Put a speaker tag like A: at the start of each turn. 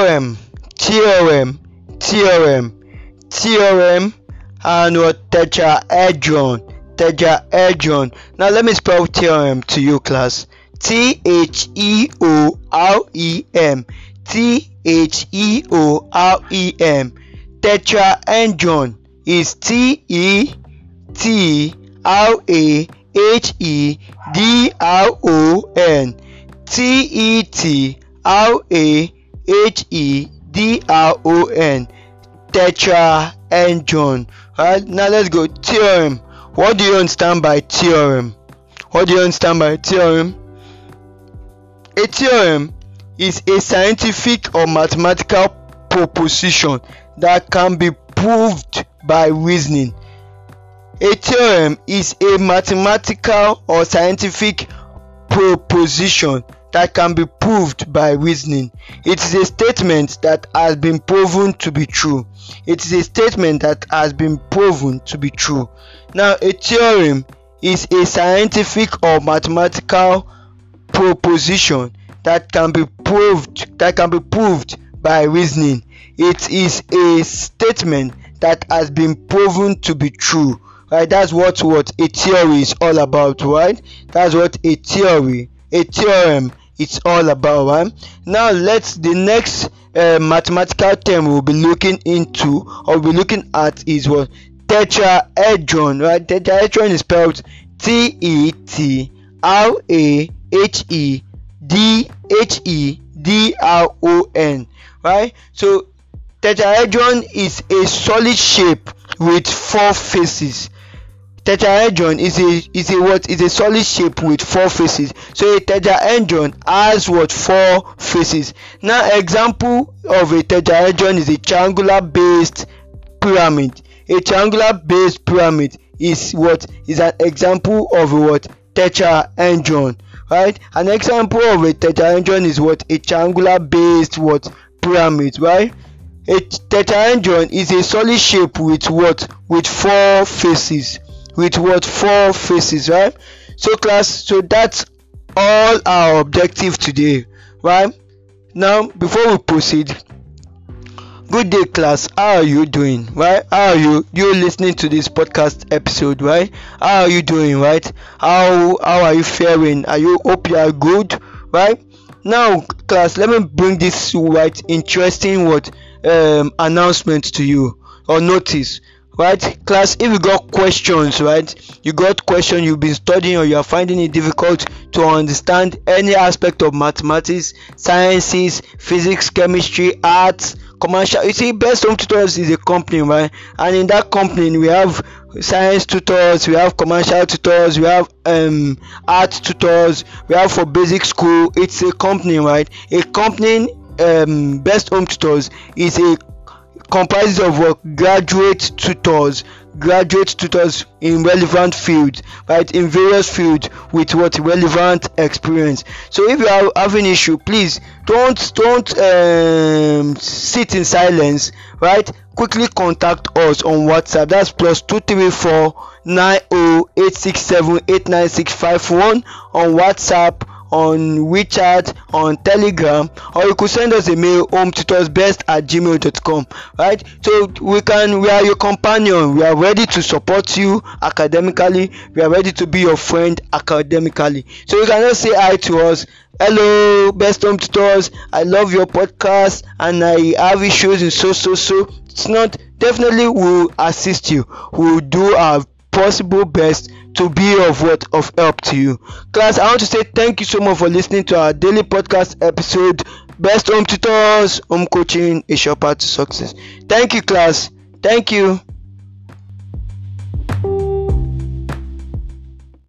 A: theorem theorem theorem theorem and what tetrahedron tetrahedron now let me spell theorem to you class. T h e o r e m t h e o r e m. Tetrahedron is t e t r a h e d r o n. T e t r a h e d r o n tetrahedron right now let's go. Theorem. What do you understand by theorem? What do you understand by theorem? A theorem is a scientific or mathematical proposition that can be proved by reasoning. A theorem is a mathematical or scientific proposition that can be proved by reasoning. It is a statement that has been proven to be true. It is a statement that has been proven to be true. Now, a theorem is a scientific or mathematical proposition that can be proved that can be proved by reasoning. It is a statement that has been proven to be true. Right? That's what what a theory is all about, right? That's what a theory, a theorem it's all about right now let's the next uh, mathematical term we'll be looking into or we'll be looking at is what? Tetrahedron right? Tetrahedron is spelled t e t r a h e d h e d r o n right? So tetrahedron is a solid shape with four faces tetrahedron is a is a what? Is a solid shape with four faces. So a tetrahedron has what? Four faces. Now example of a tetrahedron is a triangular based pyramid. A triangular based pyramid is what? Is an example of a what? Tetrahedron right? An example of a tetrahedron is what? A triangular based what? Pyramid right? A tetrahedron is a solid shape with what? With four faces with what four faces right? So class so that's all our objective today right? Now before we proceed good day class. How are you doing right? How are you you listening to this podcast episode right? How are you doing right? How how are you faring? Are you hope you are good right? Now class let me bring this right interesting what um announcement to you or notice right? Class if you got questions right? You got question you've been studying or you are finding it difficult to understand any aspect of mathematics sciences physics chemistry arts commercial you see best home tutors is a company right? And in that company we have science tutors we have commercial tutors we have um art tutors we have for basic school. It's a company right? A company um best home tutors is a comprises of uh, graduate tutors graduate tutors in relevant fields right in various fields with what relevant experience. So if you are having issue please don't don't um, sit in silence right? Quickly contact us on whatsapp. That's plus two three four nine oh eight six seven eight nine six five one on whatsapp on WeChat, on Telegram, or you could send us a mail home best at gmail.com. Right? So we can we are your companion. We are ready to support you academically. We are ready to be your friend academically. So you can just say hi to us. Hello, best home tutors. I love your podcast and I have issues in so so so. It's not definitely will assist you. We will do our possible best to be of what of help to you. Class i want to say thank you so much for listening to our daily podcast episode. Best home tutors home coaching a short path to success. Thank you class. Thank you